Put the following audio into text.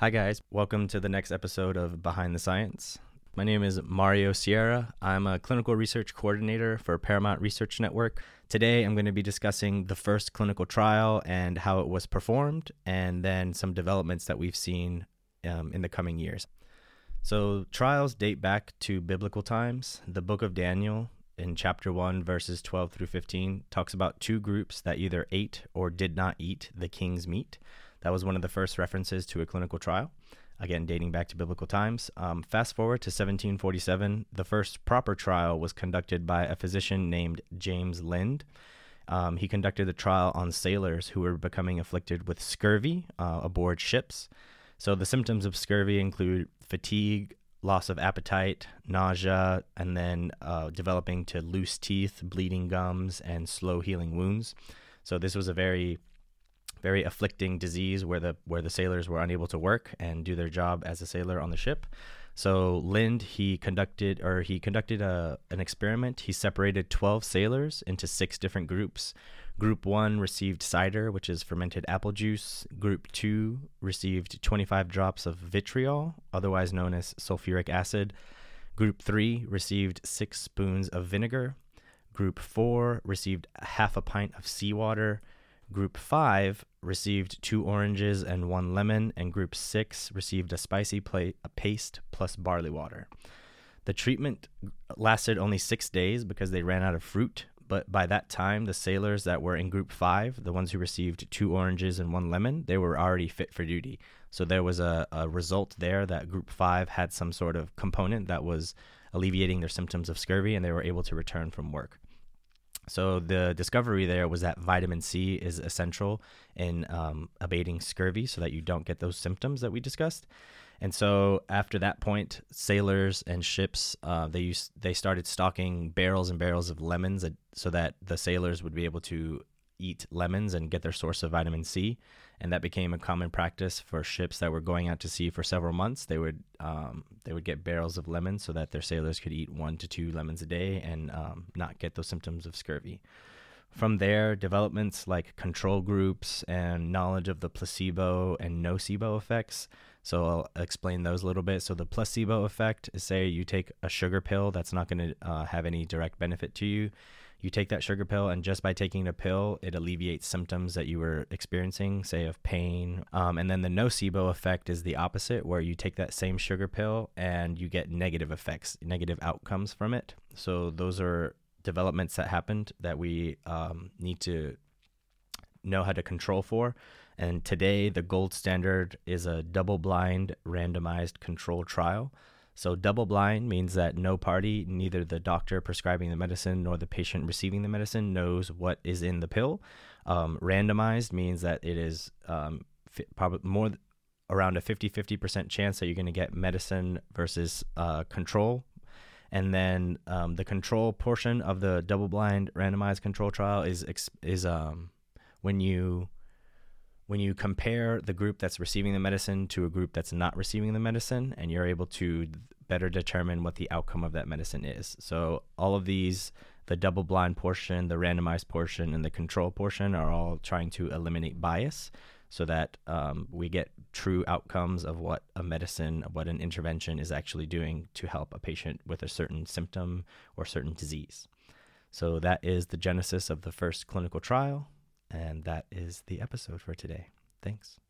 Hi, guys. Welcome to the next episode of Behind the Science. My name is Mario Sierra. I'm a clinical research coordinator for Paramount Research Network. Today, I'm going to be discussing the first clinical trial and how it was performed, and then some developments that we've seen um, in the coming years. So, trials date back to biblical times. The book of Daniel, in chapter 1, verses 12 through 15, talks about two groups that either ate or did not eat the king's meat. That was one of the first references to a clinical trial, again, dating back to biblical times. Um, fast forward to 1747, the first proper trial was conducted by a physician named James Lind. Um, he conducted the trial on sailors who were becoming afflicted with scurvy uh, aboard ships. So the symptoms of scurvy include fatigue, loss of appetite, nausea, and then uh, developing to loose teeth, bleeding gums, and slow healing wounds. So this was a very very afflicting disease where the where the sailors were unable to work and do their job as a sailor on the ship. So Lind he conducted or he conducted a an experiment. He separated 12 sailors into six different groups. Group 1 received cider, which is fermented apple juice. Group 2 received 25 drops of vitriol, otherwise known as sulfuric acid. Group 3 received 6 spoons of vinegar. Group 4 received half a pint of seawater. Group 5 received two oranges and one lemon, and Group 6 received a spicy a paste plus barley water. The treatment lasted only six days because they ran out of fruit, but by that time, the sailors that were in Group 5, the ones who received two oranges and one lemon, they were already fit for duty. So there was a, a result there that Group 5 had some sort of component that was alleviating their symptoms of scurvy and they were able to return from work. So the discovery there was that vitamin C is essential in um, abating scurvy, so that you don't get those symptoms that we discussed. And so after that point, sailors and ships uh, they used they started stocking barrels and barrels of lemons, so that the sailors would be able to eat lemons and get their source of vitamin C and that became a common practice for ships that were going out to sea for several months. They would um, they would get barrels of lemons so that their sailors could eat one to two lemons a day and um, not get those symptoms of scurvy. From there, developments like control groups and knowledge of the placebo and nocebo effects. So I'll explain those a little bit. So the placebo effect is say you take a sugar pill that's not going to uh, have any direct benefit to you you take that sugar pill, and just by taking the pill, it alleviates symptoms that you were experiencing, say of pain. Um, and then the nocebo effect is the opposite, where you take that same sugar pill and you get negative effects, negative outcomes from it. So those are developments that happened that we um, need to know how to control for. And today, the gold standard is a double blind randomized control trial. So, double blind means that no party, neither the doctor prescribing the medicine nor the patient receiving the medicine, knows what is in the pill. Um, randomized means that it is um, probably more around a 50 50% chance that you're going to get medicine versus uh, control. And then um, the control portion of the double blind randomized control trial is, is um, when you when you compare the group that's receiving the medicine to a group that's not receiving the medicine, and you're able to better determine what the outcome of that medicine is. So, all of these, the double blind portion, the randomized portion, and the control portion, are all trying to eliminate bias so that um, we get true outcomes of what a medicine, what an intervention is actually doing to help a patient with a certain symptom or certain disease. So, that is the genesis of the first clinical trial. And that is the episode for today. Thanks.